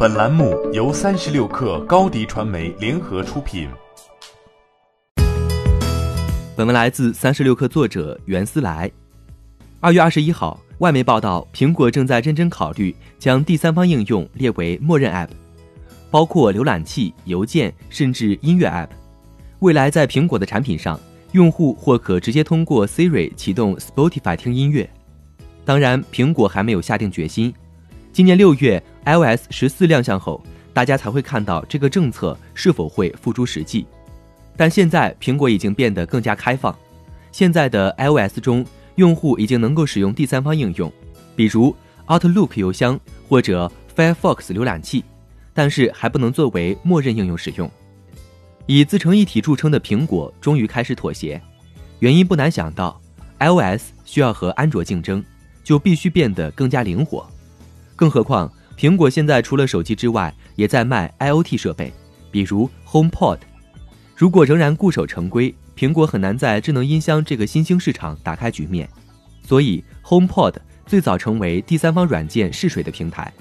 本栏目由三十六克高低传媒联合出品。本文来自三十六克作者袁思来。二月二十一号，外媒报道，苹果正在认真考虑将第三方应用列为默认 App，包括浏览器、邮件，甚至音乐 App。未来在苹果的产品上，用户或可直接通过 Siri 启动 Spotify 听音乐。当然，苹果还没有下定决心。今年六月，iOS 十四亮相后，大家才会看到这个政策是否会付诸实际。但现在，苹果已经变得更加开放。现在的 iOS 中，用户已经能够使用第三方应用，比如 Outlook 邮箱或者 Firefox 浏览器，但是还不能作为默认应用使用。以自成一体著称的苹果终于开始妥协，原因不难想到，iOS 需要和安卓竞争。就必须变得更加灵活，更何况苹果现在除了手机之外，也在卖 IoT 设备，比如 HomePod。如果仍然固守成规，苹果很难在智能音箱这个新兴市场打开局面。所以 HomePod 最早成为第三方软件试水的平台，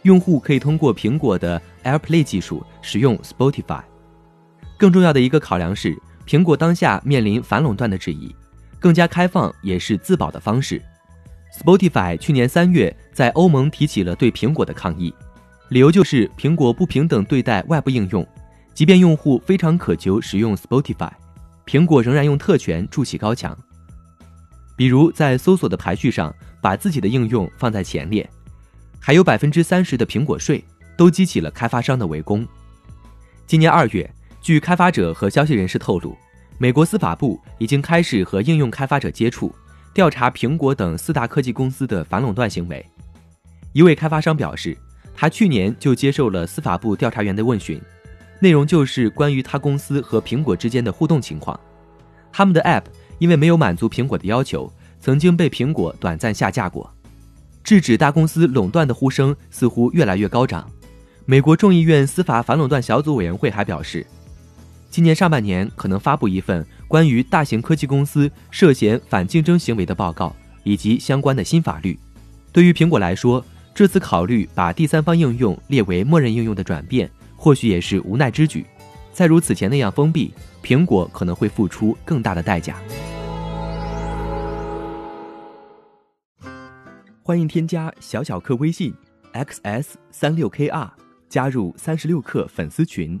用户可以通过苹果的 AirPlay 技术使用 Spotify。更重要的一个考量是，苹果当下面临反垄断的质疑，更加开放也是自保的方式。Spotify 去年三月在欧盟提起了对苹果的抗议，理由就是苹果不平等对待外部应用，即便用户非常渴求使用 Spotify，苹果仍然用特权筑起高墙，比如在搜索的排序上把自己的应用放在前列，还有百分之三十的苹果税，都激起了开发商的围攻。今年二月，据开发者和消息人士透露，美国司法部已经开始和应用开发者接触。调查苹果等四大科技公司的反垄断行为。一位开发商表示，他去年就接受了司法部调查员的问询，内容就是关于他公司和苹果之间的互动情况。他们的 App 因为没有满足苹果的要求，曾经被苹果短暂下架过。制止大公司垄断的呼声似乎越来越高涨。美国众议院司法反垄断小组委员会还表示。今年上半年可能发布一份关于大型科技公司涉嫌反竞争行为的报告，以及相关的新法律。对于苹果来说，这次考虑把第三方应用列为默认应用的转变，或许也是无奈之举。再如此前那样封闭，苹果可能会付出更大的代价。欢迎添加小小客微信，xs 三六 kr，加入三十六氪粉丝群。